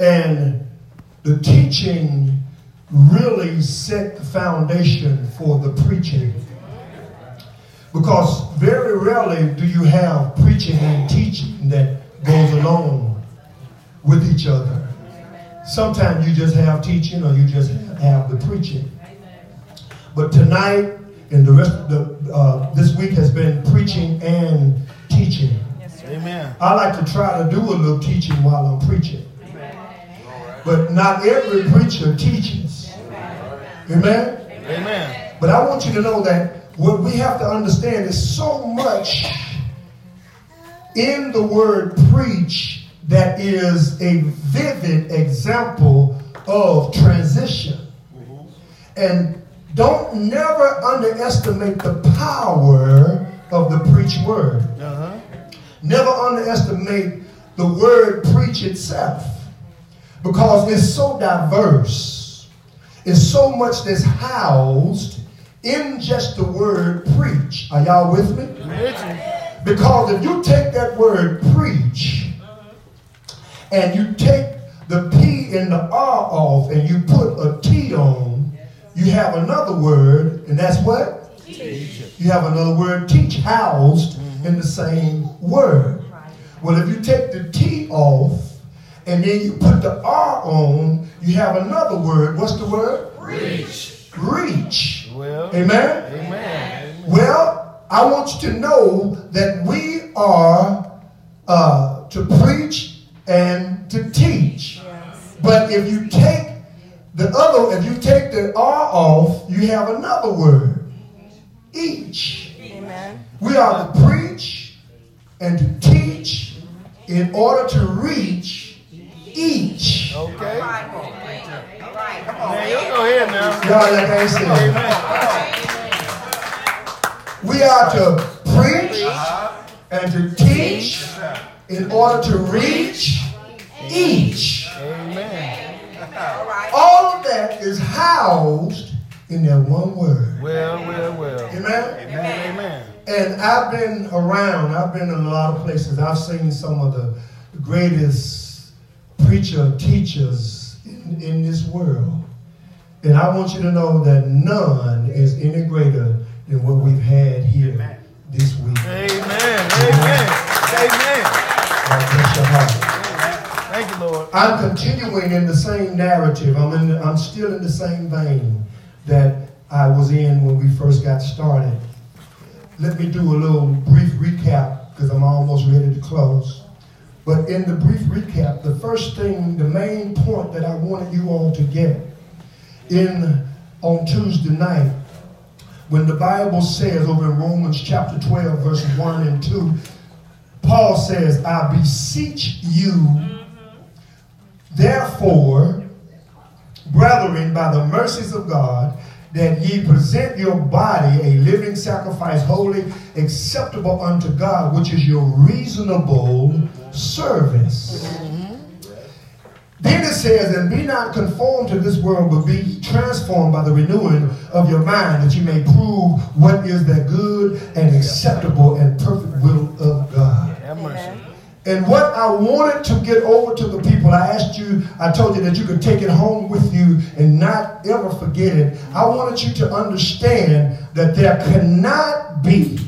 And the teaching really set the foundation for the preaching. Because very rarely do you have preaching and teaching that goes along with each other. Sometimes you just have teaching or you just have the preaching. But tonight and the rest of the, uh, this week has been preaching and teaching. Yes, Amen. I like to try to do a little teaching while I'm preaching. But not every preacher teaches. Amen? Amen. But I want you to know that what we have to understand is so much in the word preach that is a vivid example of transition. And don't never underestimate the power of the preached word. Uh-huh. Never underestimate the word preach itself because it's so diverse. It's so much that's housed in just the word preach. Are y'all with me? Because if you take that word preach and you take the P and the R off and you put a T on, you have another word, and that's what? Teach. You have another word, teach, housed in the same word. Well, if you take the T off and then you put the R on, you have another word. What's the word? Reach. Reach. Well. Amen? Amen. Well, I want you to know that we are uh, to preach and to teach. But if you take the other, if you take the R off, you have another word. Each. Amen. We are to preach and to teach in order to reach each. Okay. Right. Right. Man, you go ahead now. Y'all like I said. Amen. We are to preach uh-huh. and to teach in order to reach each. Amen. All right. All of that is housed in that one word. Well, well, well. Amen? Amen. Amen. And I've been around, I've been in a lot of places. I've seen some of the greatest preacher teachers in, in this world. And I want you to know that none is any greater than what we've had here this week. Amen. Amen. Amen. God bless your heart. Thank you, Lord. I'm continuing in the same narrative. I'm in. The, I'm still in the same vein that I was in when we first got started. Let me do a little brief recap because I'm almost ready to close. But in the brief recap, the first thing, the main point that I wanted you all to get in on Tuesday night, when the Bible says over in Romans chapter 12, verses 1 and 2, Paul says, I beseech you Therefore, brethren, by the mercies of God, that ye present your body a living sacrifice, holy, acceptable unto God, which is your reasonable service. Then it says, and be not conformed to this world, but be transformed by the renewing of your mind, that you may prove what is that good and acceptable and perfect will of God. And what I wanted to get over to the people, I asked you, I told you that you could take it home with you and not ever forget it. I wanted you to understand that there cannot be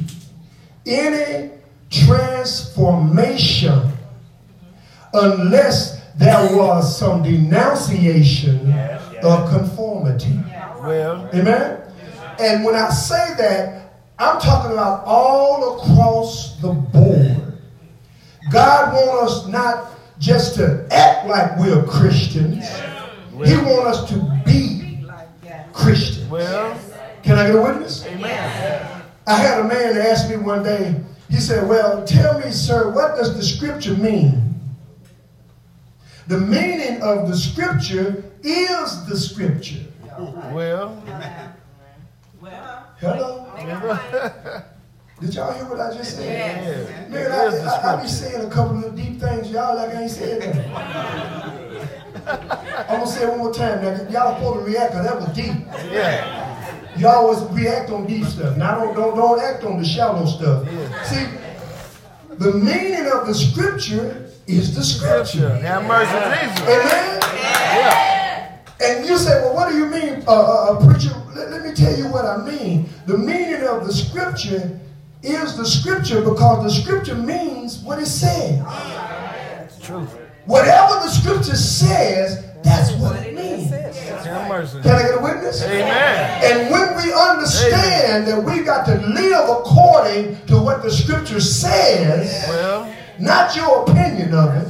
any transformation unless there was some denunciation of conformity. Well, Amen? And when I say that, I'm talking about all across the board. God wants us not just to act like we're Christians. He wants us to be Christians. well, Can I get a witness? amen. I had a man ask me one day, he said, Well, tell me, sir, what does the scripture mean? The meaning of the scripture is the scripture. Well, well, Hello? Did y'all hear what I just said? Yeah. Man, I, I, I, be saying a couple of deep things, y'all like I ain't said that. I'm gonna say it one more time. Now, y'all supposed to react because that was deep. Yeah. You always react on deep stuff. Now don't don't don't act on the shallow stuff. Yeah. See, the meaning of the scripture is the scripture. Have mercy, Jesus. Amen? Yeah. And you say, well, what do you mean, uh, uh, uh, preacher? Let, let me tell you what I mean. The meaning of the scripture is the scripture because the scripture means what it says. Truth. Whatever the scripture says, that's what it means. Can I get a witness? Amen. And when we understand that we got to live according to what the scripture says, Well, not your opinion of it,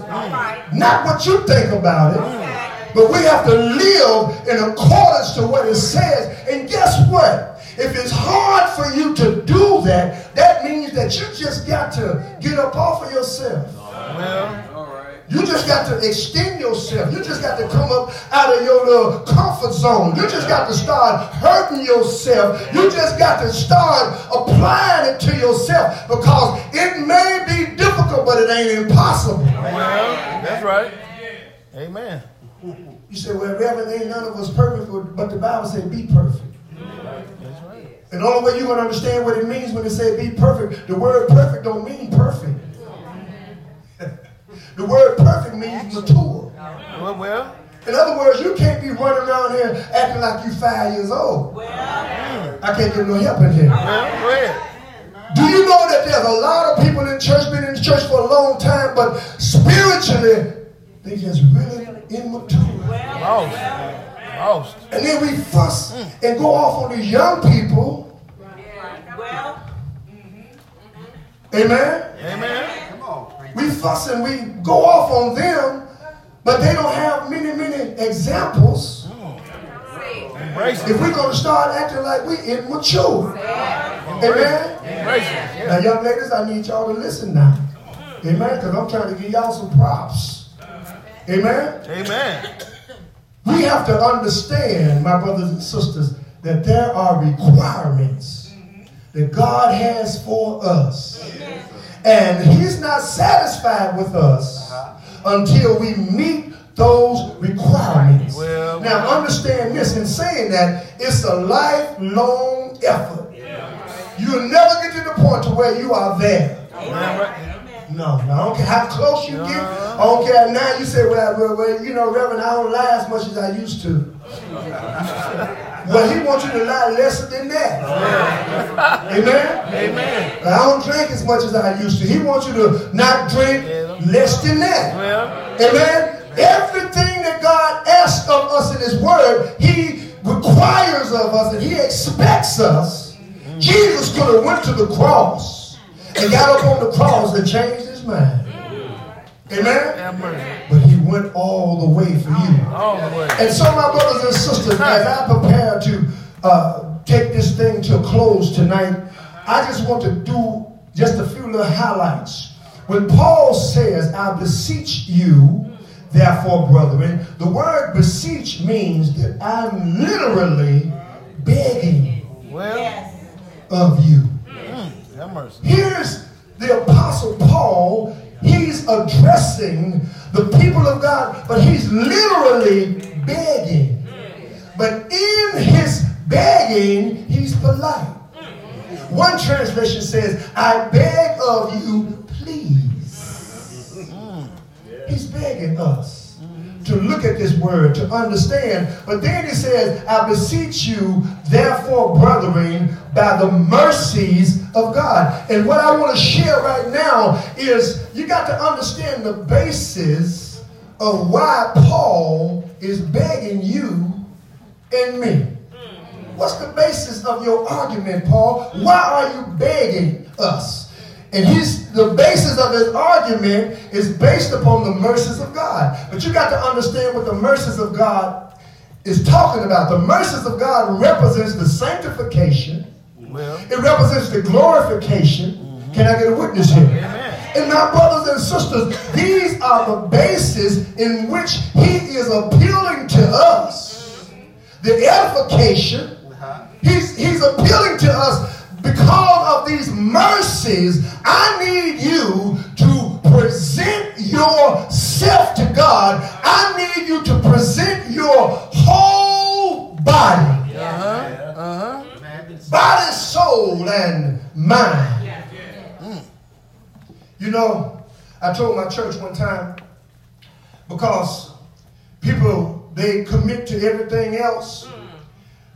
not what you think about it, but we have to live in accordance to what it says. And guess what? If it's hard for you to do that, that means that you just got to get up off of yourself. well, You just got to extend yourself. You just got to come up out of your little comfort zone. You just got to start hurting yourself. You just got to start applying it to yourself because it may be difficult, but it ain't impossible. well, that's right. Amen. You say, well, Reverend, ain't none of us perfect, but the Bible said be perfect. That's right. And the only way you're going to understand what it means when it said be perfect, the word perfect don't mean perfect. The word perfect means mature. Well, well, In other words, you can't be running around here acting like you five years old. Well, I can't get no help in here. well, go. Do you know that there's a lot of people in church, been in church for a long time, but spiritually, they just really immature. Lost. Lost. And then we fuss mm. and go off on these young people. Well, mm-hmm. Mm-hmm. Amen. Amen. We fuss and we go off on them, but they don't have many, many examples. see. Embrace it. If we're going to start acting like we immature. Amen. Embrace it. Now, young ladies, I need y'all to listen now. Amen. Because I'm trying to give y'all some props. Amen. Amen. We have to understand, my brothers and sisters, that there are requirements that God has for us. And He's not satisfied with us uh-huh. until we meet those requirements. Well- now, understand this in saying that it's a lifelong effort. You'll never get to the point to where you are there. Amen. Right. No, no, I don't care how close you get. Uh-huh. I don't care. Now you say, well, well, well, you know, Reverend, I don't lie as much as I used to. well, he wants you to lie less than that. Amen? Amen. I don't drink as much as I used to. He wants you to not drink less than that. Amen? Everything that God asks of us in His Word, He requires of us and He expects us. Jesus could have went to the cross and got up on the cross and changed His mind. Amen? But He went all the way for you. All the way. And so, my brothers and sisters, as I prepare to uh, take this thing to a close tonight, I just want to do just a few little highlights. When Paul says, I beseech you, therefore, brethren, the word beseech means that I'm literally begging Well, of you. Here's the Apostle Paul. He's addressing the people of God, but he's literally begging. But in his begging, he's polite. One translation says, I beg of you, please. He's begging us to look at this word, to understand. But then he says, I beseech you, therefore, brethren, by the mercies of God. And what I want to share right now is you got to understand the basis of why Paul is begging you and me. What's the basis of your argument, Paul? Why are you begging us? And he's the basis of his argument is based upon the mercies of God. But you got to understand what the mercies of God is talking about. The mercies of God represents the sanctification. Well, It represents the glorification. Mm-hmm. Can I get a witness here? Amen. And my brothers and sisters, these are the basis in which he is appealing to us. The edification. Uh-huh. He's, he's appealing to us because of these mercies. I need you to present yourself to God. I need you to present your whole body uh-huh, uh-huh. body, soul, and mind. You know, I told my church one time because people they commit to everything else.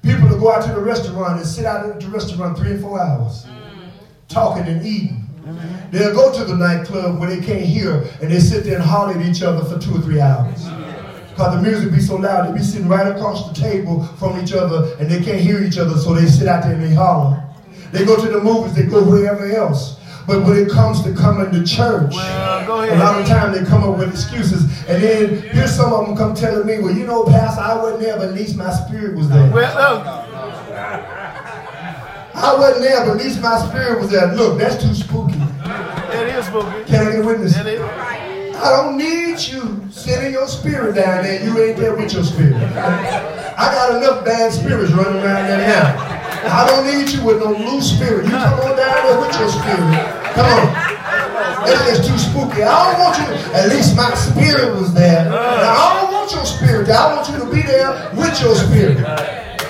People to go out to the restaurant and sit out at the restaurant three and four hours, mm. talking and eating. Mm-hmm. They'll go to the nightclub where they can't hear and they sit there and holler at each other for two or three hours. Mm-hmm. Because the music be so loud, they be sitting right across the table from each other and they can't hear each other, so they sit out there and they holler. They go to the movies, they go wherever else. But when it comes to coming to church, Well, a lot of times they come up with excuses. And then here's some of them come telling me, well, you know, Pastor, I wasn't there, but at least my spirit was there. Well, look, I wasn't there, but at least my spirit was there. Look, that's too spooky. it is spooky. Can I get a witness? Is. I don't need you sending your spirit down there. You ain't there with your spirit. I got enough bad spirits running around there now. I don't need you with no loose spirit. You come on down there with your spirit. Come on. Just too spooky. I don't want you. At least my spirit was there. Now, I don't want your spirit. I want you to be there with your spirit.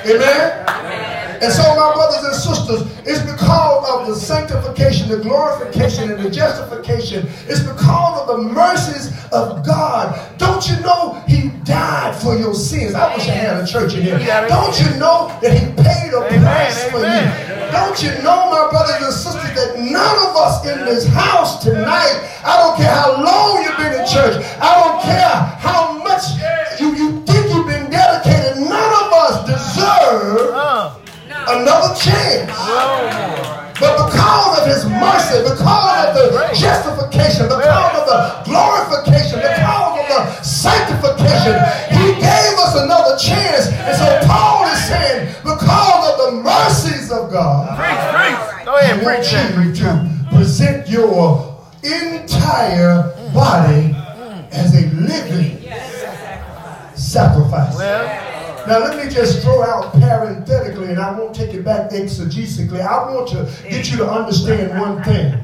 Amen. And so, my brothers and sisters, it's because of the sanctification, the glorification, and the justification. It's because of the mercies of God. Don't you know He died for your sins? I wish I had a church in here. Don't you know that He paid a Amen, price for amen. you? Don't you know, my brothers and sisters, that none of us in this house tonight, I don't care how long you've been in church, I don't care how much you, you another chance. But because of his mercy, because of the justification, because of the glorification, because of the sanctification, he gave us another chance. And so Paul is saying, because of the mercies of God, Preach, preach. Go ahead, I want you to present your entire body as a living sacrifice. Well, Now, let me just throw out parenthetically, and I won't take it back exegetically. I want to get you to understand one thing.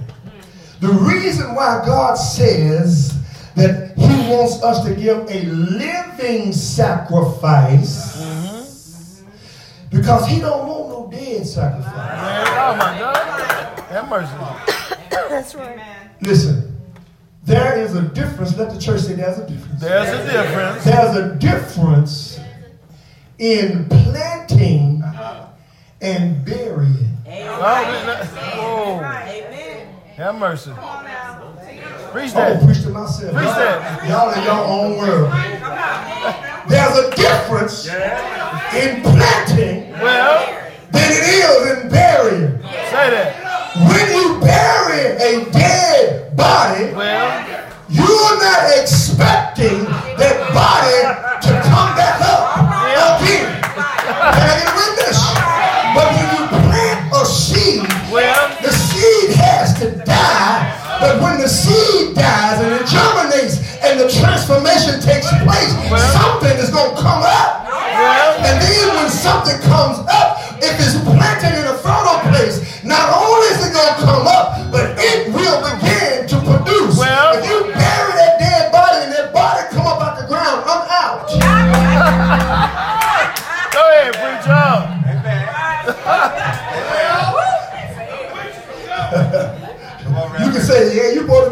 The reason why God says that He wants us to give a living sacrifice, because He don't want no dead sacrifice. oh my God. Have mercy. That's right. Listen, there is a difference. Let the church say there's a difference. There's a difference. There's a difference in planting uh-huh. and burying. Oh, we not- whoa. Amen. Have mercy. Preach Oh, that. preach to myself. Preach that. Y'all in your own world. There's a difference in planting Well, than it is in burying. say that. When you bury a dead body, Well, you're not expecting that body But when the seed dies and it germinates and the transformation takes place, something is going to come up. And then when something comes up, if it's planted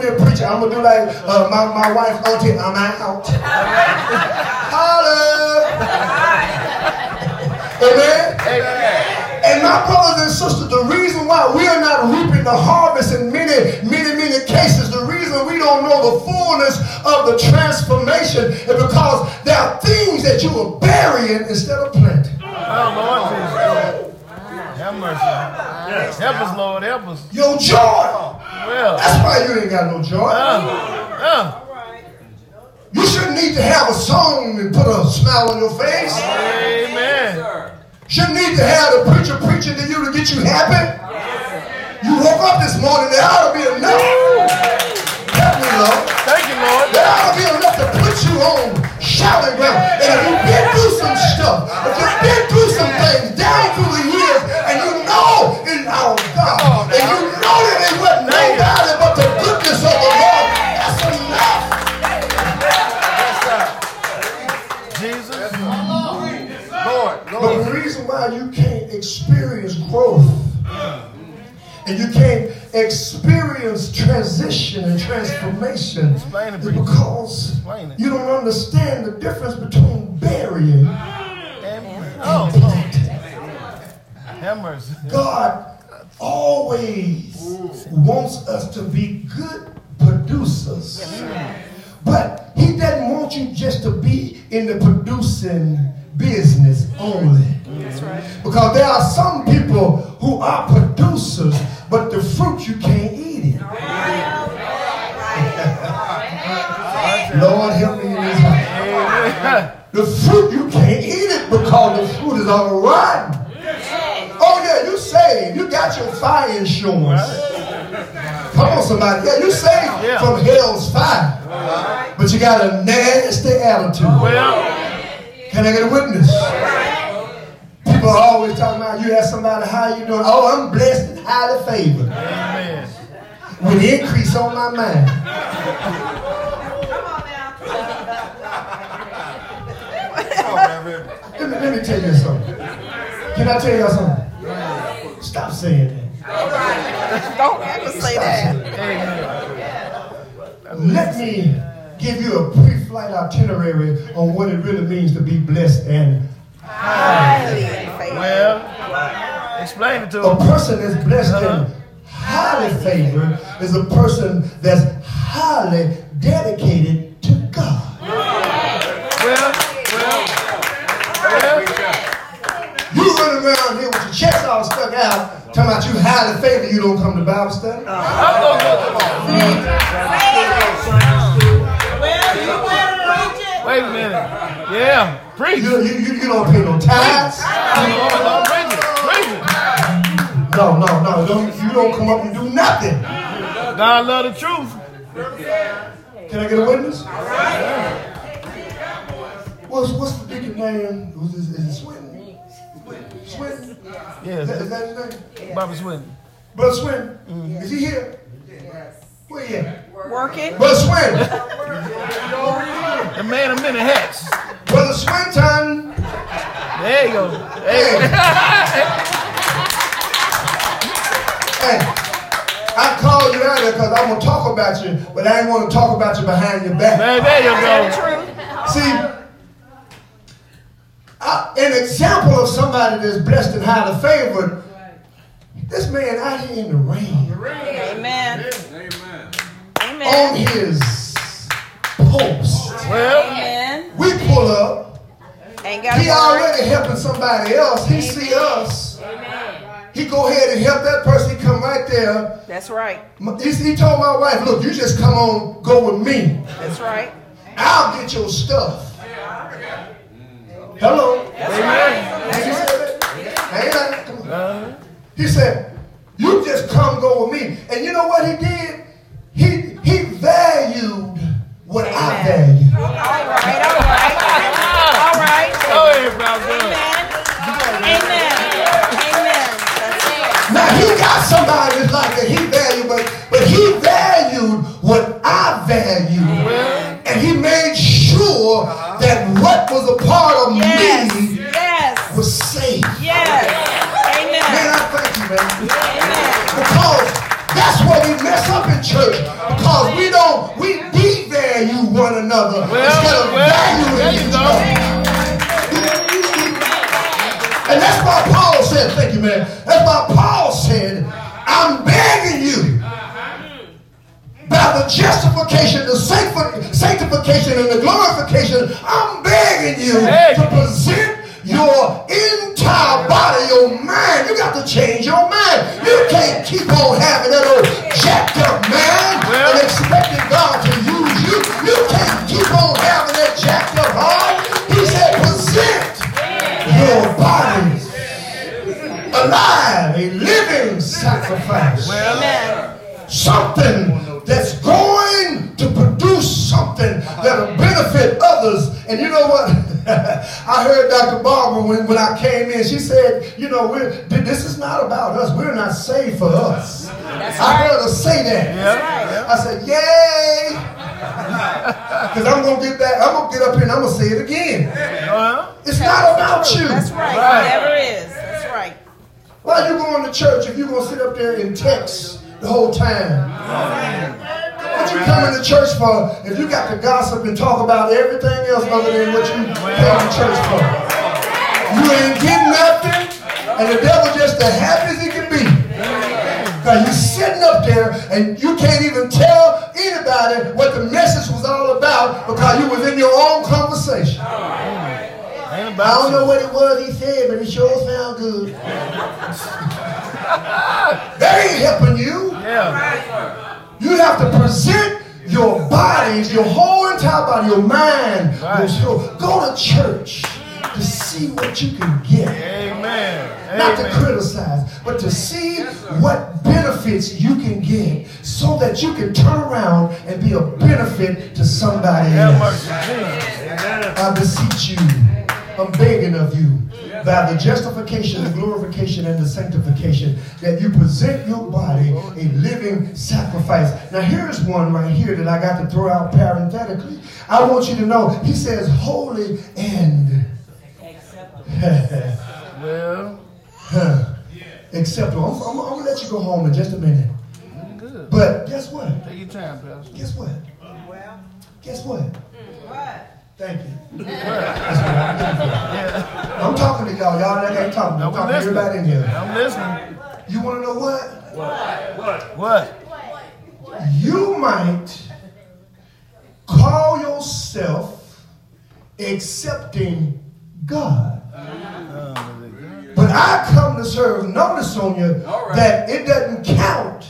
yeah, you supposed to be a preacher. I'm going to do like uh, my, my wife, auntie, I'm out. Holla. Amen. And my brothers and sisters, the reason why we are not reaping the harvest in many, many, many cases, the reason we don't know the fullness of the transformation is because there are things that you are burying instead of planting. Oh, Lord Jesus. Have mercy. Help us, Lord. Help us. Your joy. Well, That's why you ain't got no joy. uh, uh, You shouldn't need to have a song and put a smile on your face. amen. Shouldn't need to have the preacher preaching to you to get you happy. You woke up this morning, there ought to be enough. Help me, Lord. Thank you, Lord. There ought to be enough to put you on shouting ground. And if you've been through some stuff, if you've been through some things down Explain it. you don't understand the difference between burying And, oh, and oh, planting. have mercy. God always wants us to be good producers. But He doesn't want you just to be in the producing business only. That's right. Because there are some people who are producers, but the fruit you can't eat it. Lord help me in this house. The fruit you can't eat it because the fruit is on all rotten. Oh yeah, you saved. You got your fire insurance. Come on, somebody. Yeah, you saved from hell's fire. But you got a nasty attitude. Well, Can I get a witness? People are always talking about you ask somebody how you doing. Oh, I'm blessed and highly favored. amen. With increase on my mind. Come on now. Let me, let me tell you something. Can I tell you something? Stop saying that. Don't ever say Stop that. saying. Let me give you a pre-flight itinerary on what it really means to be blessed and Highly favored. Well, explain it to a person that's blessed and uh-huh. highly favored is a person that's highly dedicated to God. Well, well, well. You running around here with your chest all stuck out, talking about you highly favored, you don't come to Bible study. I'm gonna go. Well, you better preach it. Wait a minute. Yeah, preach. You, you, you, you don't pay no tithes. Don't, don't preach it. Preach it. No, no, no. Don't, you don't come up and do nothing. God love the truth. Can I get a witness? What's, what's the deacon name? Was this, is it Swinton? Swinton? Yeah, Is that, is that his name? Bobby Swinton. Brother Swinton? Mm-hmm. Is he here? Yes. Where he at? Working. Brother Swinton! The man of many hats. Brother Swinton! There you go. Hey. Hey, I called you out there because I'm going to talk about you, but I ain't want to talk about you behind your back. There, there you go. See, I, an example of somebody that's blessed and highly favored, this man out here in the rain, Amen. Amen. Amen. on his post. Well, Amen. We pull up, he already helping somebody else. He see us. He go ahead and help that person. He come right there. That's right. He, he told my wife, look, you just come on, go with me. That's right. I'll get your stuff. Hello. amen. Did you say that? Ain't that? Come on. Uh, He said, "You just come go with me." And you know what he did? I came in, she said, you know, we're, this is not about us. We're not saved for us. I heard her say that. yeah, I said, yay. Because I'm going to get back, I'm going to get up here and I'm going to say it again. Uh-huh. It's not about you. That's right. Right. Never is. That's right. Why are you going to church if you're going to sit up there and text the whole time. What you coming to church for if you got to gossip and talk about everything else other than what you came to church for? You ain't getting nothing, and the devil just as happy as he can be. Because you're sitting up there and you can't even tell anybody what the message was all about because you was in your own conversation. I don't know what it was he said, but it sure sounded good. that ain't helping you. Yeah. You have to present your bodies, your whole entire body, your mind, your soul. Go to church to see what you can get. Amen. Not to criticize, but to see what benefits you can get so that you can turn around and be a benefit to somebody else. I beseech you, I'm begging of you, by the justification, the glorification, and the sanctification, that you present your body a living sacrifice. Now, here's one right here that I got to throw out parenthetically. I want you to know, he says, holy and Well, acceptable. I'm, I'm, I'm gonna let you go home in just a minute. Mm, good. But guess what? Take your time, Pastor. Guess what? Well, Guess what? Mm, what? Thank you. That's what I'm looking. I'm talking to y'all. Y'all like ain't talking. I'm I'm talking to listening. everybody in here. I'm listening. You want to know what? What? What? what? What? You might call yourself accepting God. But I come to serve notice on you that it doesn't count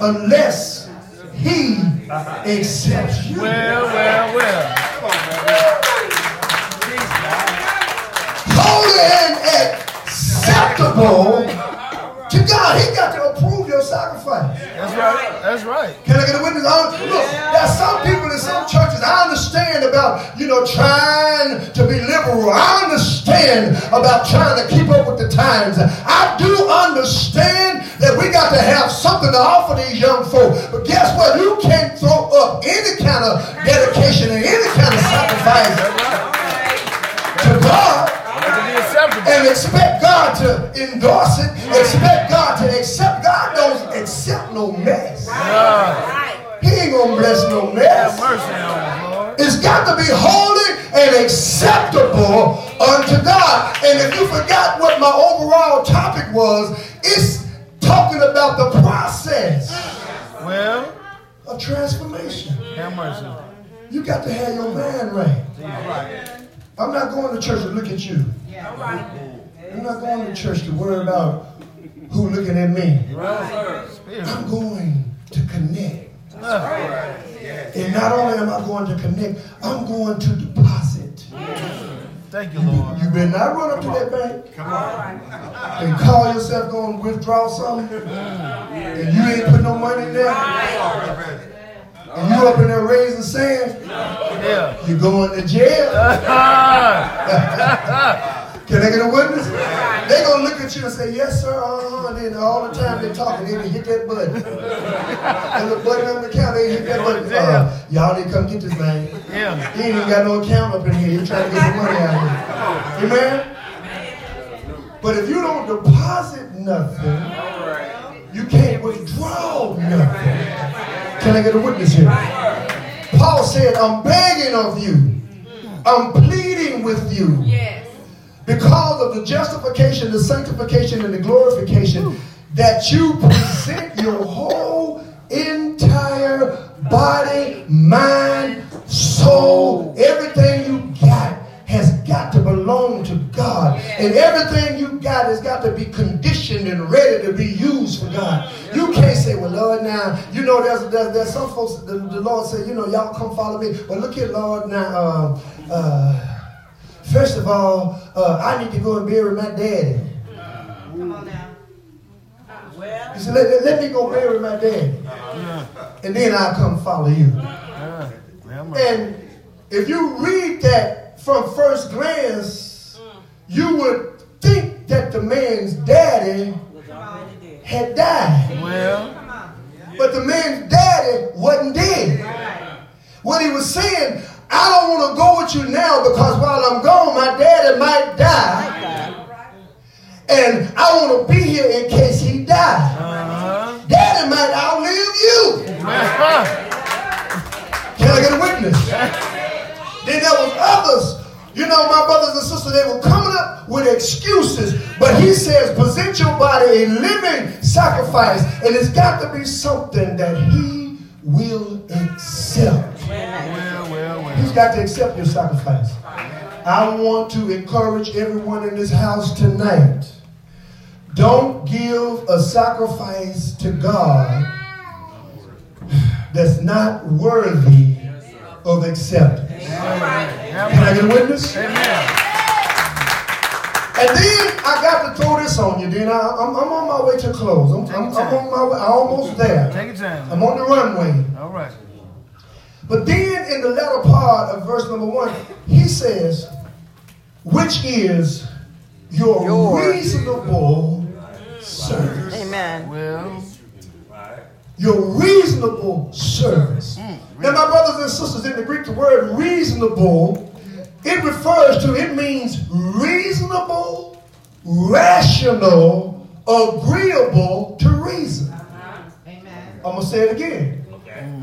unless He accepts you. Well, well, well. Holy and acceptable sacrifice. That's right. That's right. Can I get a witness? I, look, there's some people in some churches. I understand about you know trying to be liberal. I understand about trying to keep up with the times. I do understand that we got to have something to offer these young folk. But guess what? You can't throw up any kind of dedication and any kind of sacrifice to God and expect God to endorse it. Expect God to accept. God don't accept no mess. He ain't gonna bless no have mess. mercy on us, Lord. It's got to be holy and acceptable unto God. And if you forgot what my overall topic was, it's talking about the process mm. Well, of transformation. have mercy. You got to have your mind right. I'm not going to church to look at you. I'm not going to church to worry about who looking at me. Spirit. I'm going to connect. And not only am I going to connect, I'm going to deposit. Thank you, Lord. You better not run up to that bank and call yourself going to withdraw something. And you ain't put no money in there and you up in there raising sand, Yeah. you're going to jail. Can I get a witness? They gonna look at you and say, yes, sir, uh-huh. And then all the time they talking, they hit that button. and the button on the account, they hit that button. Uh, y'all to come get this thing. yeah. He ain't even got no account up in here. You're trying to get the money out of here. Amen? But if you don't deposit nothing, you can't withdraw nothing. Can I get a witness here? Paul said, I'm begging of you. I'm pleading with you. Because of the justification, the sanctification, and the glorification, that you present your whole entire body, mind, And everything you got has got to be conditioned and ready to be used for God. You can't say, well, Lord, now, you know, there's, there's, there's some folks, the, the Lord said, you know, y'all come follow me. But look here, Lord, now, uh, uh, first of all, uh, I need to go and bury my daddy. Come on now. Well, He said, let, let, let me go bury my daddy. And then I'll come follow you. Have mercy. And if you read that from first glance, you would think that the man's daddy was already dead. had died. Well, But the man's daddy wasn't dead. Right. What he was saying, I don't want to go with you now because while I'm gone, my daddy might die. And I want to be here in case he dies. uh-huh. Daddy might outlive you. Well, Can I get a witness? Then there was others. You know, my brothers and sisters, they were coming up with excuses. But he says, present your body a living sacrifice. And it's got to be something that he will accept. well, well, He's got to accept your sacrifice. I want to encourage everyone in this house tonight. Don't give a sacrifice to God that's not worthy of acceptance. Can I get a witness? Amen. And then I got to throw this on you, then I, I'm, I'm on my way to close. I'm, I'm, I'm on my way, I'm almost there. Take your time. I'm on the runway. All right. But then in the latter part of verse number one, he says, which is your, Your. reasonable service. Amen. Well, Your reasonable service. Now, my brothers and sisters, in the Greek, the word reasonable, it refers to, it means reasonable, rational, agreeable to reason. Amen. I'm going to say it again.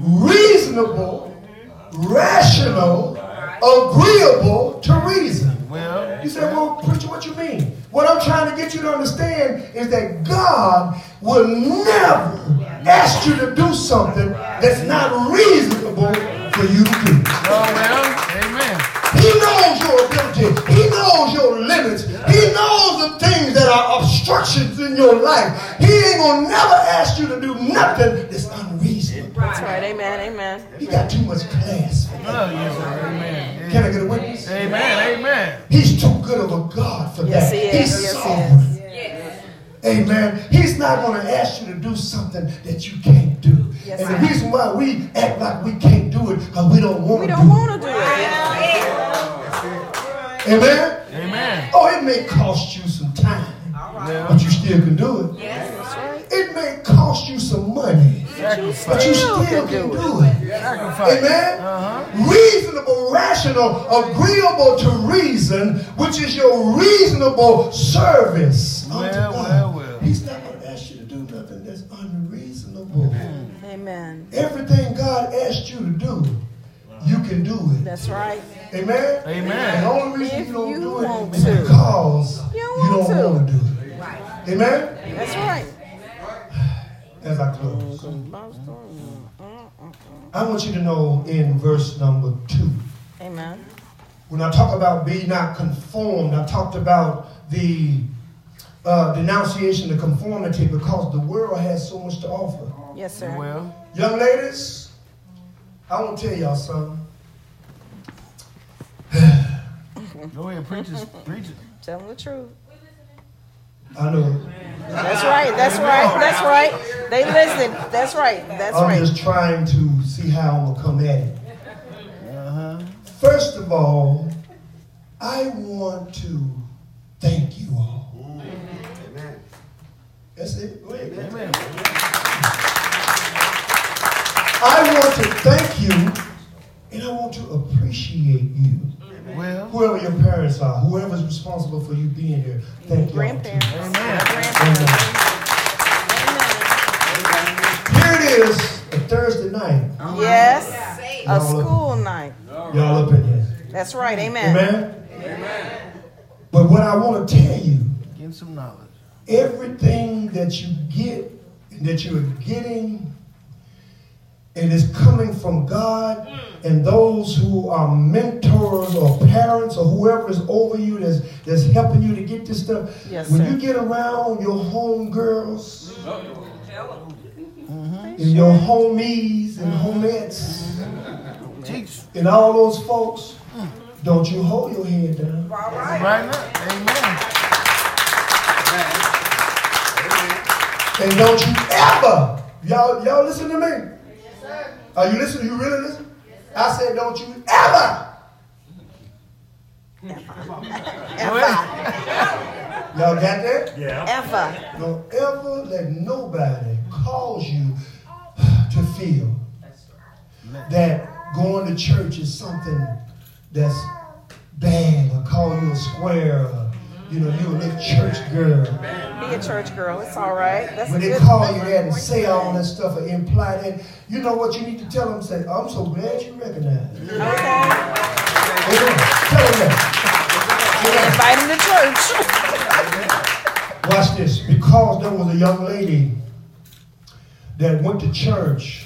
Reasonable, rational, agreeable to reason. well, You say, well, preacher, what you mean? What I'm trying to get you to understand is that God will never ask you to do something that's not reasonable for you to do. oh, well, amen. He knows your ability. He knows your limits. He knows the things that are obstructions in your life. He ain't gonna never ask you to do nothing that's unreasonable. That's right. Amen. Amen. He got too much class. for that. Oh, yes, sir. Amen. Can I get a witness? Amen. Amen. He's too good of a God for Yes, that. he is. He's Yes, he sovereign. Amen. He's not going to ask you to do something that you can't do. Yes, and the reason why we act like we can't do it because we don't want We to don't do want to do it. it. Amen. Amen. Oh, it may cost you some time, Well, but you still can do it. That's right. It may cost you some money, but you still Still can can do do it. Sacrifice. Amen. Uh-huh. Reasonable, rational, agreeable to reason, which is your reasonable service. Unto Well, God. well, well. He's not going to ask you to do nothing that's unreasonable. Amen. Everything God asked you to do, you can do it. That's right. Amen. Amen. And the only reason If you don't you do want it is to. because You you want don't to. want to do it. Right. Amen. That's right. As I close, I want you to know in verse number two. Amen. When I talk about be not conformed, I talked about the uh, denunciation to conformity because the world has so much to offer. Yes, sir. Well, Young ladies, I want to tell y'all something. go ahead, preach it. Preach it. Tell them the truth. I know That's right. That's right. That's right. They listen. That's right. That's right. I'm just trying to see how I'm gonna come at it. Uh-huh. First of all, I want to thank you all. That's it. Go ahead. Amen. I want to thank you and I want to appreciate you. Well, Whoever your parents are, whoever's responsible for you being here, thank you. Grandparents. amen. Grandparents. Here it is, a Thursday night. Yes. A Y'all up- school night. Y'all up in here. That's right. Amen. Amen? But what I want to tell you, Getting some knowledge. Everything that you get, that you are getting, and it is coming from God mm. and those who are mentors or parents or whoever is over you that's, that's helping you to get this stuff. Yes, when sir. you get around your home girls mm-hmm. and your homies and mm-hmm. homettes mm-hmm. Teach. and all those folks, don't you hold your head down. Right now. Amen. And don't you ever, y'all, y'all listen to me. Yes, sir. Are you listening? You really listen? Yes. I said, don't you ever, Go ahead. y'all got that? Yeah. Ever. Don't ever let nobody cause you to feel that going to church is something that's bad or call you a square or you know, you're a little church girl. Be a church girl. It's all right. That's When they call you that and say all that stuff or imply that, you know what you need to tell them? Say, I'm so glad you recognize it. Okay. Amen. Tell them that. Invite him to church. Watch this. Because there was a young lady that went to church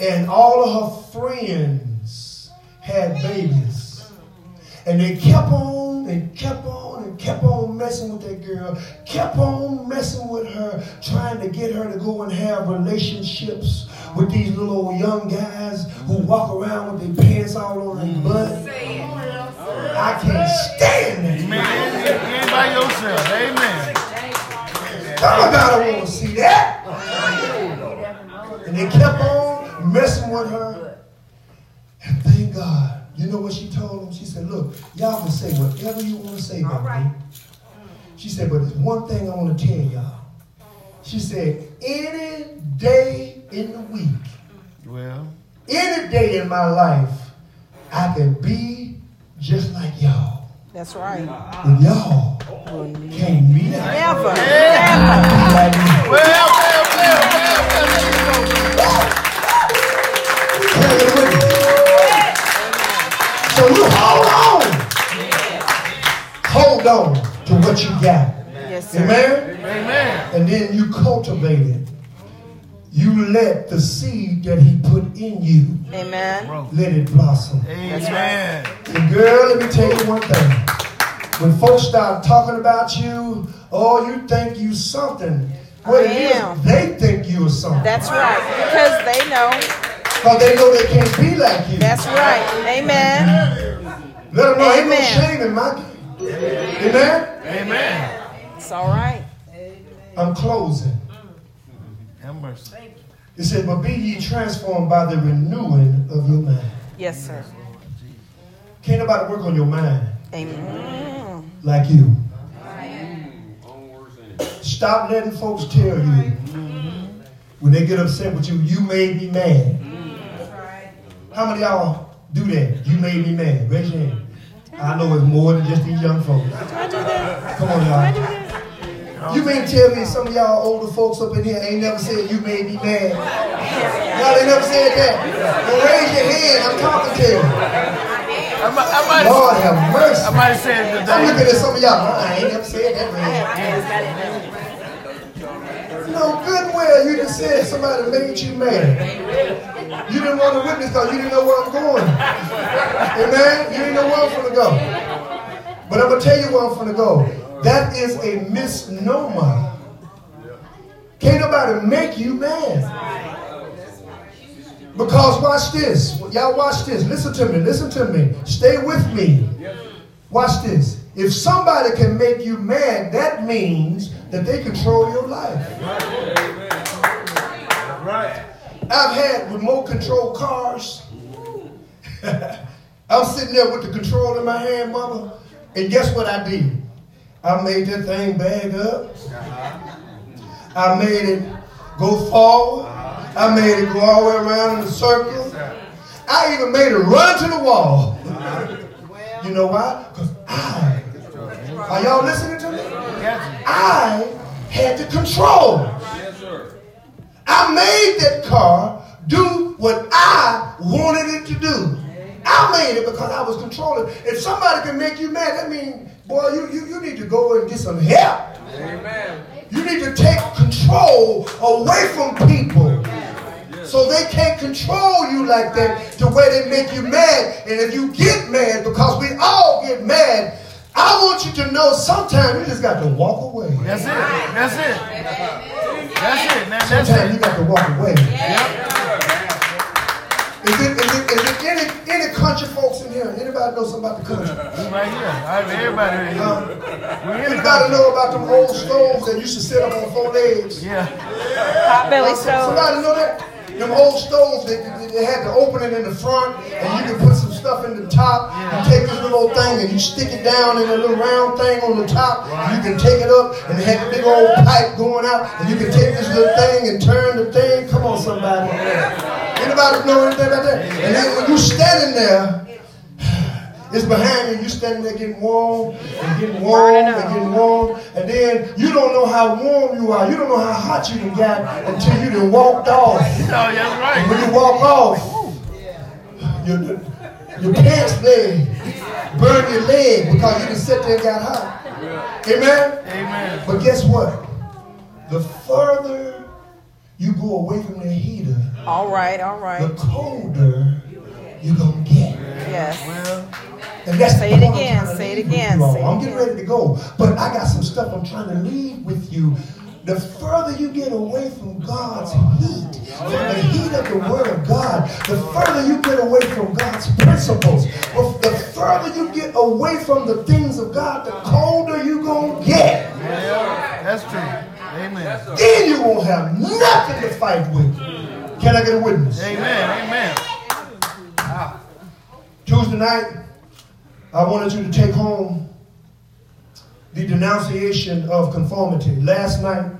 and all of her friends had babies. And they kept on and kept on kept on messing with that girl, kept on messing with her, trying to get her to go and have relationships with these little old young guys who walk around with their pants all on their butt. I can't stand that. Man, you ain't by yourself. Amen. Come on, God, I want to see that. And they kept on messing with her. And thank God. You know what she told them? She said, look, y'all can say whatever you want to say about me. She said, but there's one thing I want to tell y'all. She said, any day in the week, Well, any day in my life, I can be just like y'all. That's right. But y'all can't be like, Never. Never. be like me. well, well, well, on to what you got. Yes, sir. Amen? Amen. And then you cultivate it. You let the seed that he put in you, Amen. let it blossom. Amen. And girl, let me tell you one thing. When folks start talking about you, oh, you think you something. Well, it is, am. they think you are something. That's right. Because they know. Because they know they can't be like you. That's right. Amen. Let them know ain't no Amen. shame in my game. Amen? Amen. It's all right. I'm closing. Mm-hmm. Have mercy. It said, but be ye transformed by the renewing of your mind. Yes, sir. Can't nobody work on your mind Amen. like you. Amen. Stop letting folks tell you when they get upset with you, you made me mad. How many of y'all do that? You made me mad. Raise your hand. I know it's more than just these young folks. Come on, y'all. You mean tell me some of y'all older folks up in here ain't never said you made me mad? Y'all ain't never said that. Well, raise your hand. I'm talking to you. I might, I might, Lord have mercy. I might have said it I'm looking at some of y'all. I ain't never said that, man. You know good and well you just said somebody made you mad. You didn't want to witness because you didn't know where I'm going. Amen? You didn't know where I'm going to go. But I'm going to tell you where I'm going to go. That is a misnomer. Can't nobody make you mad. Because watch this. Y'all watch this. Listen to me. Listen to me. Stay with me. Watch this. If somebody can make you mad, that means that they control your life. Right. I've had remote control cars. I'm sitting there with the control in my hand, mama. And guess what I did? I made that thing bag up. I made it go forward. I made it go all the way around in a circle. I even made it run to the wall. You know why? Because I, are y'all listening to me? I had the control. I made that car do what I wanted it to do. I made it because I was controlling. If somebody can make you mad, that means, boy, you, you, you need to go and get some help. Amen. You need to take control away from people. So they can't control you like that to where they make you mad. And if you get mad, because we all get mad, I want you to know sometimes you just got to walk away. That's it. That's it. That's it, man. That's Sometimes you got to walk away. Yep. Is it, is it, is it any, any country folks in here? Anybody know something about the country? Right here. I have everybody right here. We in the Anybody know about them old stoves that used to sit up on four legs? Yeah. Pot belly stove. Somebody know that? Them old stoves, they, they, they had the opening in the front, and you could put some stuff in the top. You take this little old thing and you stick it down in a little round thing on the top. And you can take it up, and it had a big old pipe going out, and you can take this little thing and turn the thing. Come on, somebody. Anybody know anything about that? And then when you standing there, It's behind you. You standing there getting warm and getting warm and getting warm. And then you don't know how warm you are. You don't know how hot you done got until you done walked off. Oh, that's right. When you walk off, your, your pants leg burn your leg because you done sat there and got hot. Amen? Amen. But guess what? The further you go away from the heater, all right, all right, the colder you're going to get. Yes. Well, And that's Say it I'm again, say it again, say it I'm getting ready to go, but I got some stuff I'm trying to leave with you. The further you get away from God's heat, from the heat of the Word of God, the further you get away from God's principles, the further you get away from the things of God, the colder you're gonna get. yeah, that's true. Amen. Then you won't have nothing to fight with. Can I get a witness? Amen. Amen. Ah. Tuesday night, I wanted you to take home the denunciation of conformity. Last night,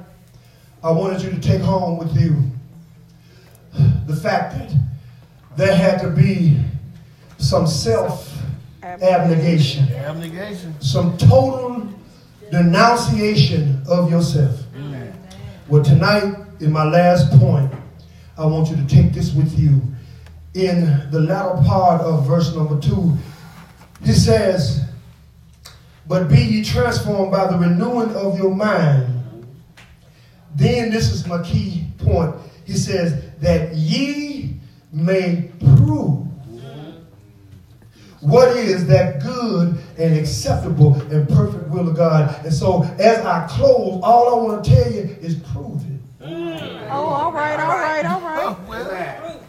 I wanted you to take home with you the fact that there had to be some self abnegation, Abnegation. some total denunciation of yourself. Well, tonight, in my last point, I want you to take this with you. In the latter part of verse number two, he says, But be ye transformed by the renewing of your mind. Then, this is my key point. He says, That ye may prove what is that good and acceptable and perfect will of God. And so, as I close, all I want to tell you is prove it. Oh, all right, all right, all right. Oh, well.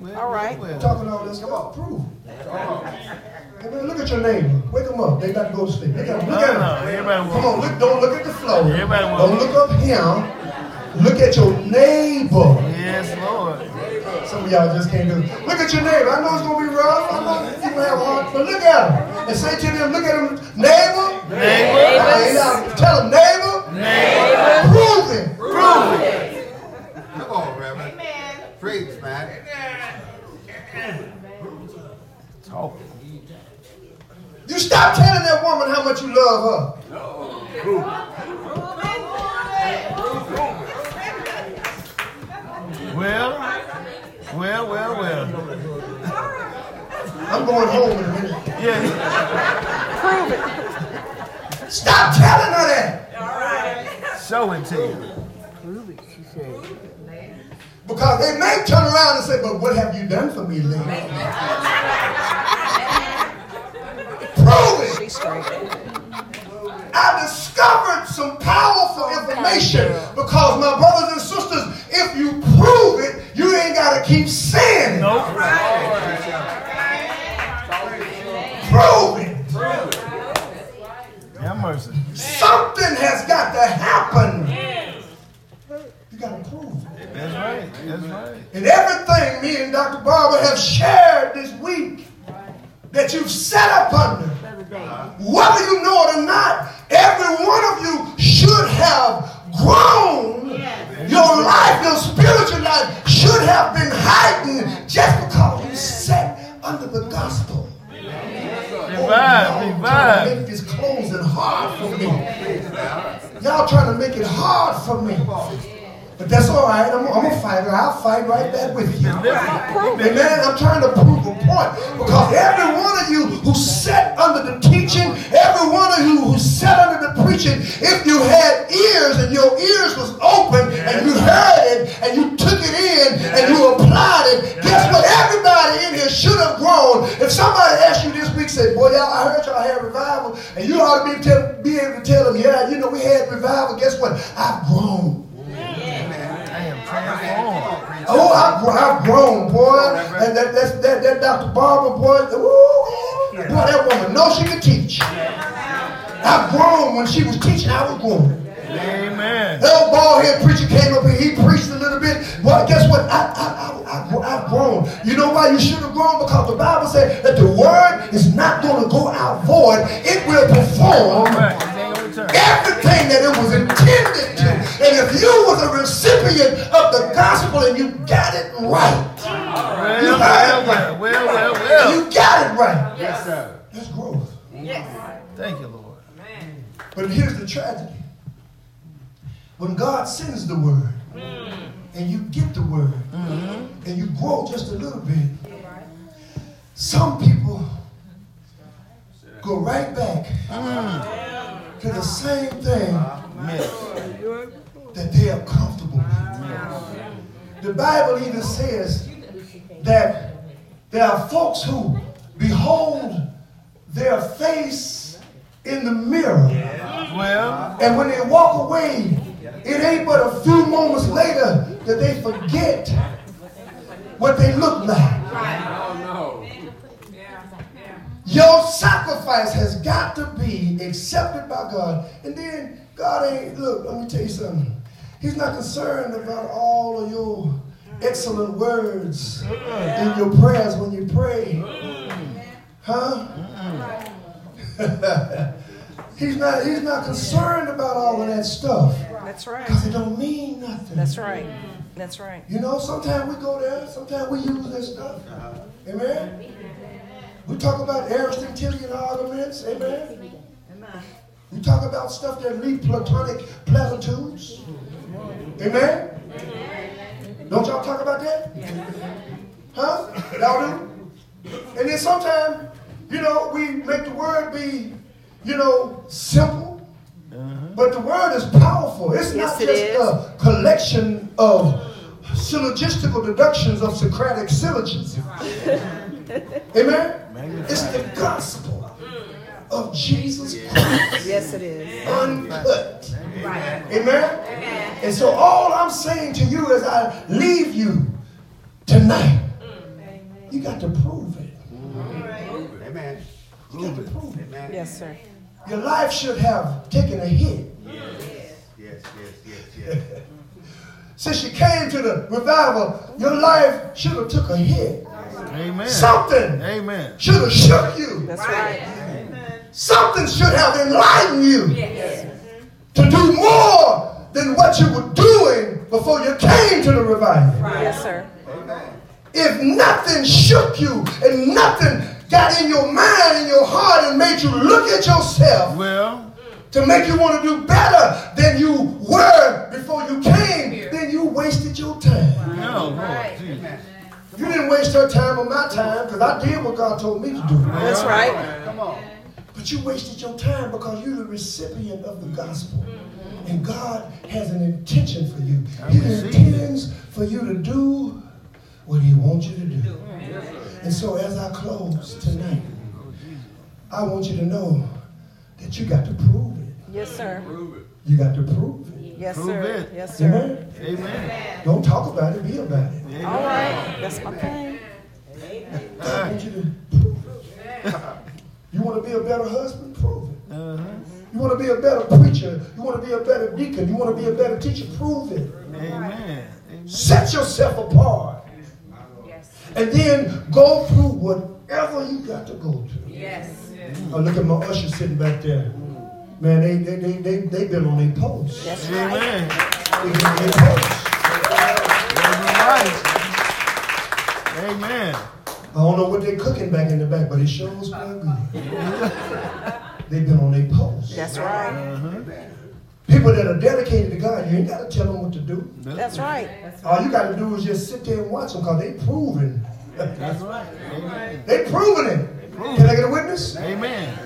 well, All right. well. Talking all this, come on, prove it. Hey, man, look at your neighbor. Wake them up. They got to go to sleep. Look at them. Look No, at no, them. Uh-huh. everybody Come on, look, don't look at the floor. Don't look up here. Look at your neighbor. Yes, Lord. Some of y'all just can't do it. Look at your neighbor. I know it's going to be rough. I know you gonna have hard, but look at him. And say to them, look at him, neighbor. Neighbor. Hey, now, tell him, neighbor. Neighbor. Prove it. Prove it. Come on, Reverend. Amen. Preach, man. Talk. You stop telling that woman how much you love her. Well, well, well, well. I'm going home in a minute. Yeah. Prove it. Stop telling her that. All right. Show it to you. Prove it, she said. Because they may turn around and say, but what have you done for me lately? Prove it. Be straight. I discovered some powerful information because my brothers and sisters, if you prove it, you ain't got to keep saying it. Nope. Prove it. Have mercy. Something has got to happen. You got to prove it. That's right. That's right. And everything me and Dr. Barber have shared this week that you've set up under, whether you know it or not, every one of you should have grown. Your life, your spiritual life should have been heightened just because you sat under the gospel. Revive, Y'all trying to revive. make this closing hard for me. Y'all trying to make it hard for me. But that's all right. I'm, I'm a fighter. I'll fight right back with you. Amen. I'm trying to prove a point because every one of you who sat under the teaching, every one of you who sat under the preaching, if you had ears and your ears was open and you heard it and you took it in and you applied it, guess what? Everybody in here should have grown. If somebody asked you this week, said, "Boy, y'all, I heard y'all had revival," and you ought to be, tell, be able to tell them, "Yeah, you know, we had revival." Guess what? I've grown. I am transformed. Oh, I've, I've grown, boy. And that, that's, that, that Dr. Barber, boy, ooh, boy, that woman knows she can teach. I've grown. When she was teaching, I was growing. Amen. That old bald head preacher came up here, he preached a little bit. Well, guess what? I, I, I, I, I've grown. You know why you should have grown? Because the Bible said that the word is not going to go out void. It will perform Right. It ain't gonna return. everything that it was intended to. And if you was a recipient of the gospel and you got it right, Well, well, well, well, well, well. you got it right. Yes, sir. That's growth. Yes. Thank you, Lord. But here's the tragedy. When God sends the word, mm. and you get the word, mm-hmm. and you grow just a little bit, some people go right back mm. To the same thing that they are comfortable with. The Bible even says that there are folks who behold their face in the mirror. And when they walk away, it ain't but a few moments later that they forget what they look like. Your sacrifice has got to be accepted by God. And then God ain't, look, let me tell you something. He's not concerned about all of your excellent words in your prayers when you pray. Huh? he's not he's not concerned about all of that stuff. That's right. Because it don't mean nothing. That's right. That's right. You know, sometimes we go there, sometimes we use that stuff. Amen? We talk about Aristotelian arguments. Amen? We talk about stuff that lead platonic platitudes. Amen? Don't y'all talk about that? Huh? Y'all do? And then sometimes, you know, we make the word be, you know, simple. But the word is powerful. It's Yes, not just is. a collection of syllogistical deductions of Socratic syllogisms. Amen? It's the gospel of Jesus Christ Yes, it is. uncut. Amen? And so all I'm saying to you as I leave you tonight, you got to prove it. Amen. You got to prove it. Amen. Yes, sir. Your life should have taken a hit. Yes, yes, yes, yes. Since you came to the revival, your life should have took a hit. Amen. Something Amen. should have shook you. That's right. Something should have enlightened you to do more than what you were doing before you came to the revival. Yes, sir. If nothing shook you and nothing got in your mind and your heart and made you look at yourself Well, to make you want to do better than you were before you came, then you wasted your time. no, Lord. Jesus. You didn't waste her time or my time because I did what God told me to do. That's right. Come on. But you wasted your time because you're the recipient of the gospel. And God has an intention for you. He intends for you to do what He wants you to do. And so as I close tonight, I want you to know that you got to prove it. Yes, sir. You got to prove it. Yes, Prove sir. it. Yes, sir. Amen? Amen. Don't talk about it, be about it. All right. That's my thing. I want you to prove it. You want to be a better husband? Prove it. Uh-huh. You want to be a better preacher? You want to be a better deacon? You want to be a better teacher? Prove it. Amen. Amen. Set yourself apart. And then go through whatever you got to go through. Yes. I look at my usher sitting back there. Man, they they they they they've been on their post. That's right. Amen. They've been on their post. Right. Amen. I don't know what they're cooking back in the back, but it sure smell good. They've been on their post. That's right. Uh-huh. People that are dedicated to God, you ain't got to tell them what to do. That's right. All you got to do is just sit there and watch them because they proven. That's right. Amen. they proven it. Can I get a witness? Amen.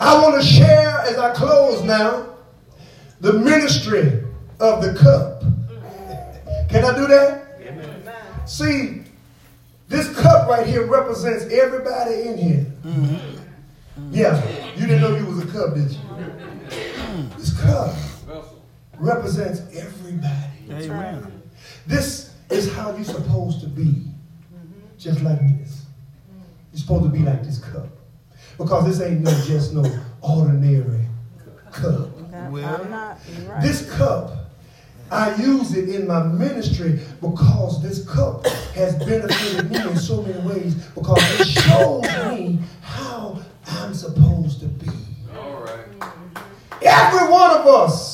I want to share as I close now the ministry of the cup. Can I do that? See, this cup right here represents everybody in here. Yeah, you didn't know you was a cup, did you? This cup represents everybody. Amen. This is how you're supposed to be. Just like this. You're supposed to be like this cup. Because this ain't no just no ordinary cup. I'm Well. not. Right. This cup, I use it in my ministry because this cup has benefited me in so many ways because it shows me how I'm supposed to be. All right. Every one of us,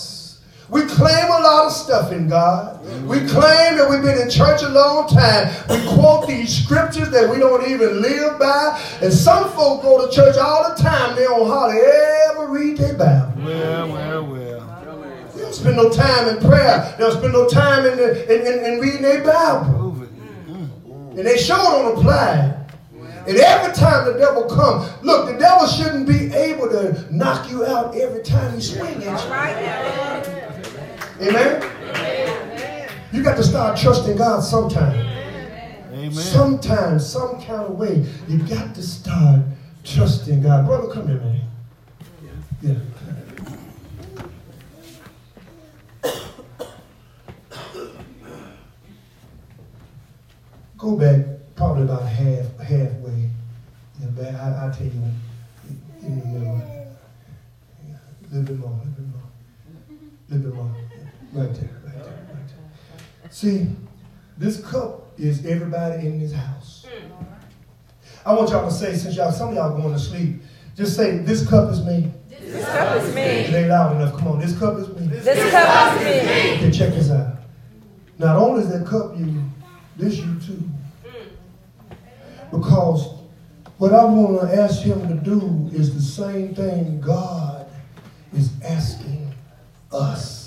we claim a lot of stuff. stuff in God. We claim that we've been in church a long time. We quote these scriptures that we don't even live by. And some folk go to church all the time. They don't hardly ever read their Bible. Well, well, well. They don't spend no time in prayer. They don't spend no time in, the, in, in, in reading their Bible. And they sure don't apply. And every time the devil comes, look, the devil shouldn't be able to knock you out every time he swings at you. Amen? You got to start trusting God sometime. Amen. Sometimes, some kind of way, you got to start trusting God. Brother, come here, man. Yeah. Go back probably about half halfway. I, I'll tell you the middle. Yeah, a little bit more, a little bit more. A little bit more. Right there, right there, right there. See, this cup is everybody in this house. I want y'all to say, since y'all some of y'all going to sleep, just say, this cup is me. This cup is me. It ain't loud enough. Come on, this cup is me. This cup is me. Okay, check this out. Not only is that cup you, this you too. Because what I want to ask him to do is the same thing God is asking us.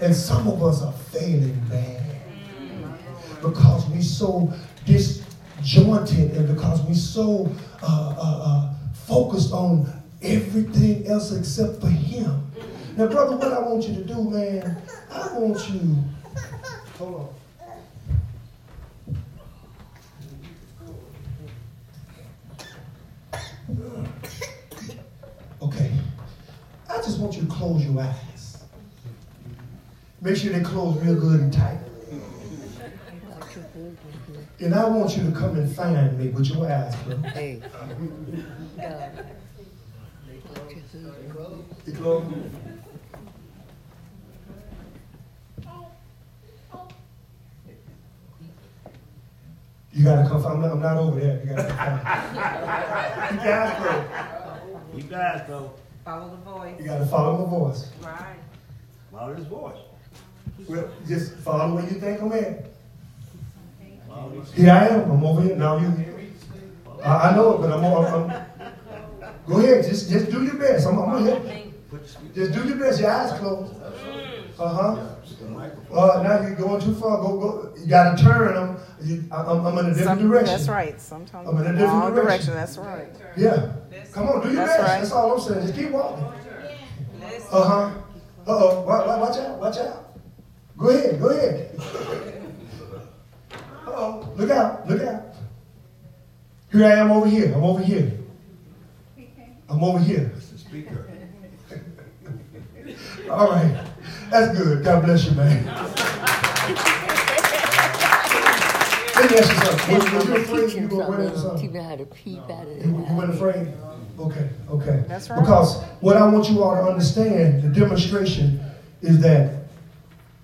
And some of us are failing bad because we're so disjointed and because we're so uh, uh, uh, focused on everything else except for him. Now, brother, what I want you to do, man, I want you. Hold on. Okay. I just want you to close your eyes. Make sure they close real good and tight. And I want you to come and find me with your eyes bro. Hey. You close? You gotta come. I'm not, I'm not over there. You gotta come. find me. Keep your eyes. You guys go. Follow the voice. You gotta follow my voice. Right. Follow his voice. Well, just follow where you think I'm at. Here I am. I'm over here. Now you. I, I know it, but I'm, I'm, I'm. Go ahead. Just just do your best. I'm, I'm gonna help you. Just do your best. Your eyes closed. Uh huh. Uh, now you're going too far. Go go. You gotta turn them. You, I, I'm, I'm in a different Some- direction. That's right. Sometimes I'm in a different direction. direction. That's right. Yeah. Come on, do your That's best. right. That's all I'm saying. Just keep walking. Uh huh. Uh oh. Watch, watch out. Watch out. Go ahead. Go ahead. Uh oh. Look out. Look out. Here I am over here. I'm over here. I'm over here. It's the speaker. All right. That's good. God bless you, man. Let me ask you something. Were, were you afraid you were wearing Teach something? me how to peep out of You, you weren't afraid? Okay, okay. That's right. Because what I want you all to understand, the demonstration, is that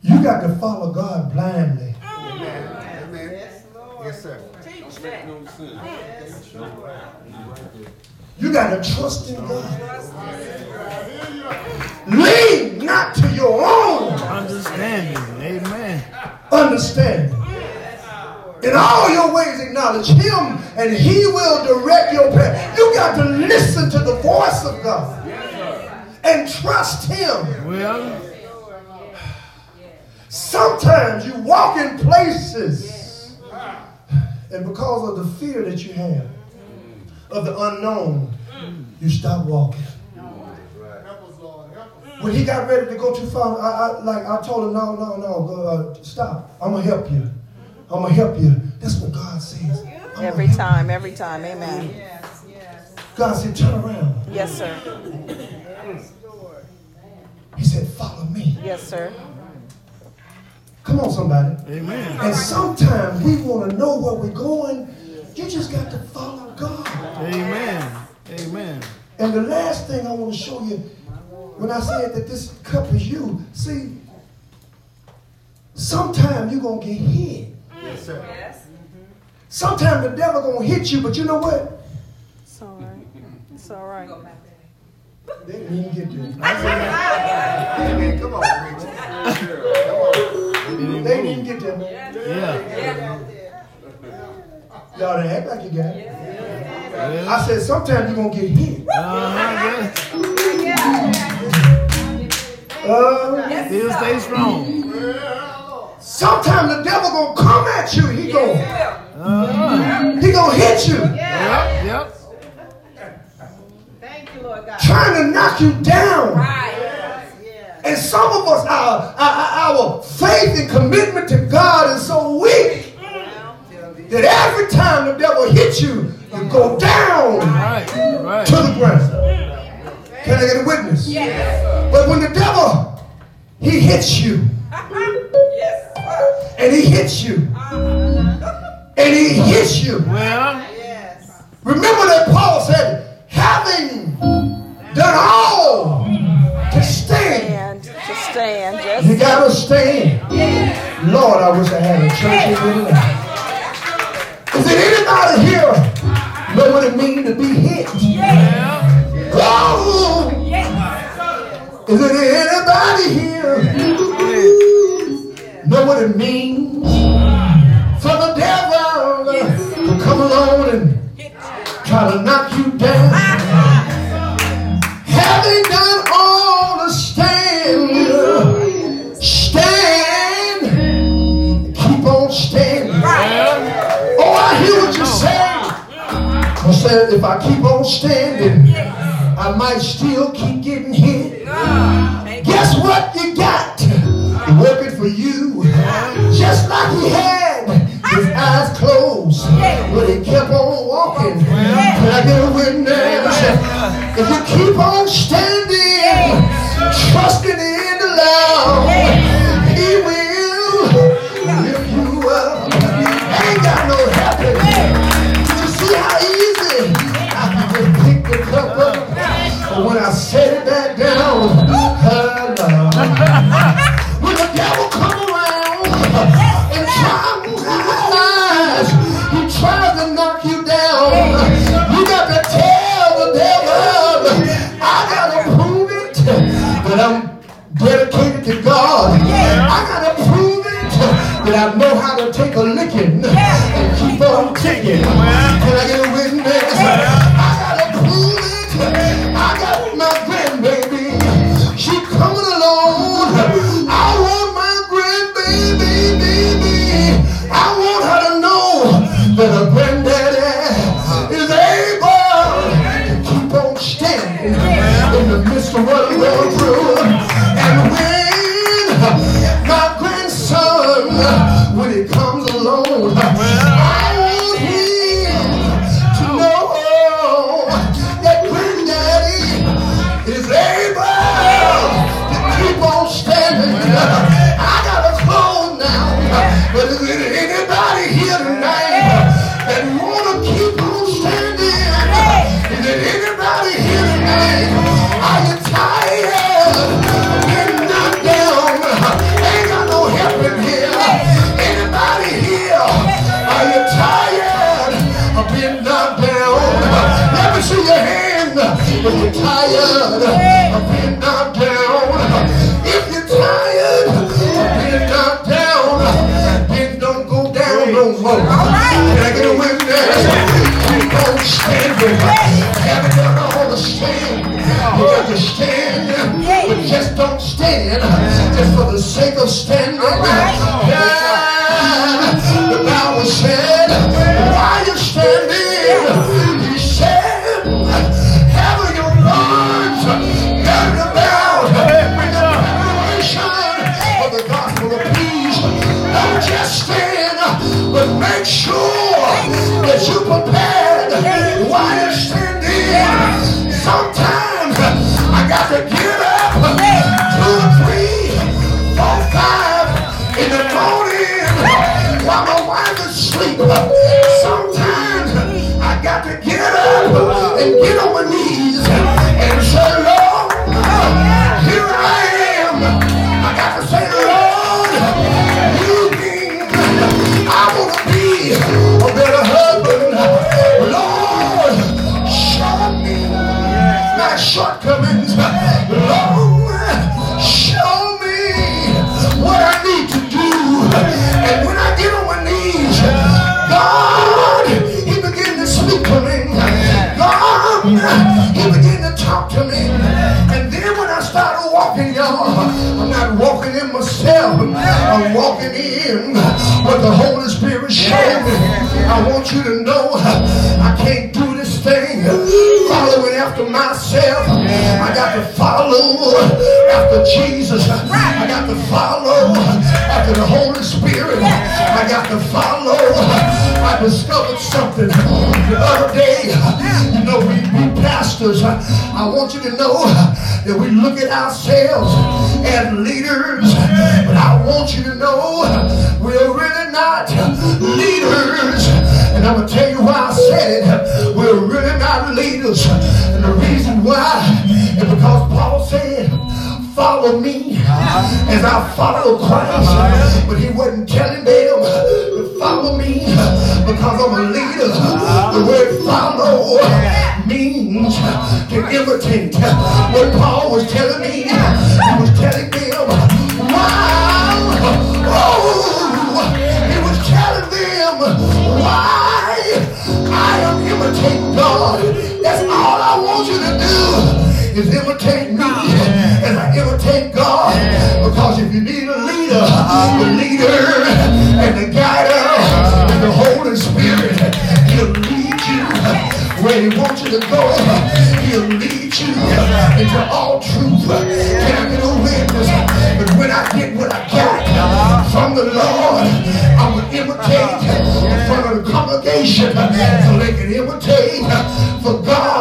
you got to follow God blindly. Amen. Amen. Yes, Lord. Yes, sir. Teach that. Yes, Lord. You got to trust in God. Lean not to your own Understanding. Amen. understanding. In all your ways acknowledge him and he will direct your path. You got to listen to the voice of God and trust him. Well, Sometimes you walk in places and because of the fear that you have of the unknown, you stop walking. When he got ready to go too far, I, I like I told him, no, no, no, go, uh, stop. I'm gonna help you. I'm gonna help you. That's what God says. I'm Every help time. Every time. Amen. Yes, yes. God said, turn around. Yes, sir. He said, follow me. Yes, sir. Come on, somebody. amen. And sometimes we want to know where we're going. You just got to follow God. Amen. Amen. And the last thing I want to show you, when I said that this cup is you, see, sometimes you're going to get hit. Yes, sir. Yes. Sometimes the devil going to hit you, but you know what? It's all right. It's all right. They didn't get there. Hey, come on, preacher. Come on. They didn't get there, man. Yeah. Y'all didn't act like you got it. I said, sometimes you're going to get hit. Uh-huh. Uh, Still stay strong. sometimes the devil going to come at you. He going Uh-huh. he gonna hit you. Yep, yep. Thank you, Lord God. Trying to knock you down. Yes. And some of us, our, our, our faith and commitment to God is so weak that every time the devil hits you, you go down Right, right. to the ground. Can I get a witness? But when the devil, he hits you, and he hits you, uh-huh. and he hits you. Well, Remember that Paul said, having done all to stand, And to stand, just you gotta stand. Lord, I wish I had a church in here tonight. Is there anybody here know what it means to be hit? Yeah. Oh! Is there anybody here know what it means for the devil to come along and try to knock you down? Said, if I keep on standing, I might still keep getting hit. Ah. Guess what you got? Working for you. Just like he had his eyes closed. But he kept on walking. Can I get a witness? If you keep on standing, trusting in the Lord, stand. But just don't stand just for the sake of standing. Prepared while you're standing. Sometimes I got to get up two, three, four, five in the morning while my wife is asleep. Sometimes I got to get up and get on my knees and say, Lord, here I am. I got to say, Lord, you mean I want to be a better my shortcomings. Lord, show me what I need to do. And when I get on my knees, God, He began to speak to me. God, He began to talk to me. And then when I started walking, y'all, I'm not walking in myself. I'm walking in what the Holy Spirit showed me. I want you to know after myself. I got to follow after Jesus. I got to follow after the Holy Spirit. I got to follow. I discovered something the other day. You know, we, we pastors, I, I want you to know that we look at ourselves as leaders, but I want you to know we're really not leaders. And I'm going to tell you why I said it. We're really not leaders. And the reason why is because Paul said, follow me as I follow Christ. But he wasn't telling them to follow me because I'm a leader. The word follow means to imitate. What Paul was telling me, he was telling them, wow, I am imitating God. That's all I want you to do is imitate me as I imitate God. Because if you need a leader, the leader and the guider and the Holy Spirit, he'll lead you where he wants you to go. He'll lead you into all truth. Can I get a congregation so they can imitate her for God.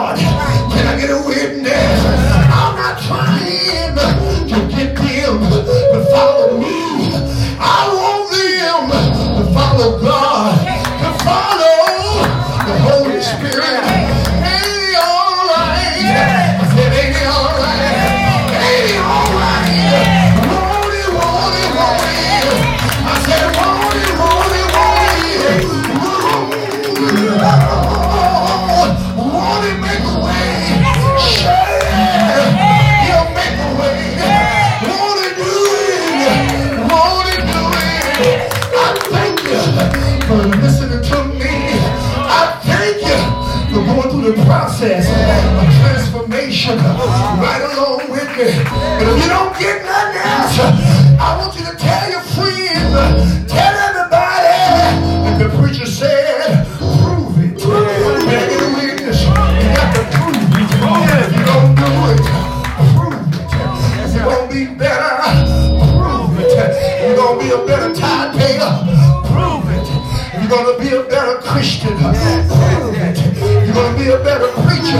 Christian, prove it. You're going to be a better preacher,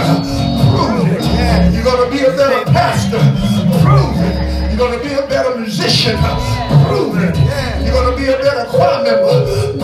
prove it. You're going to be a better pastor, prove it. You're going to be a better musician, prove it. You're going to be a better choir member,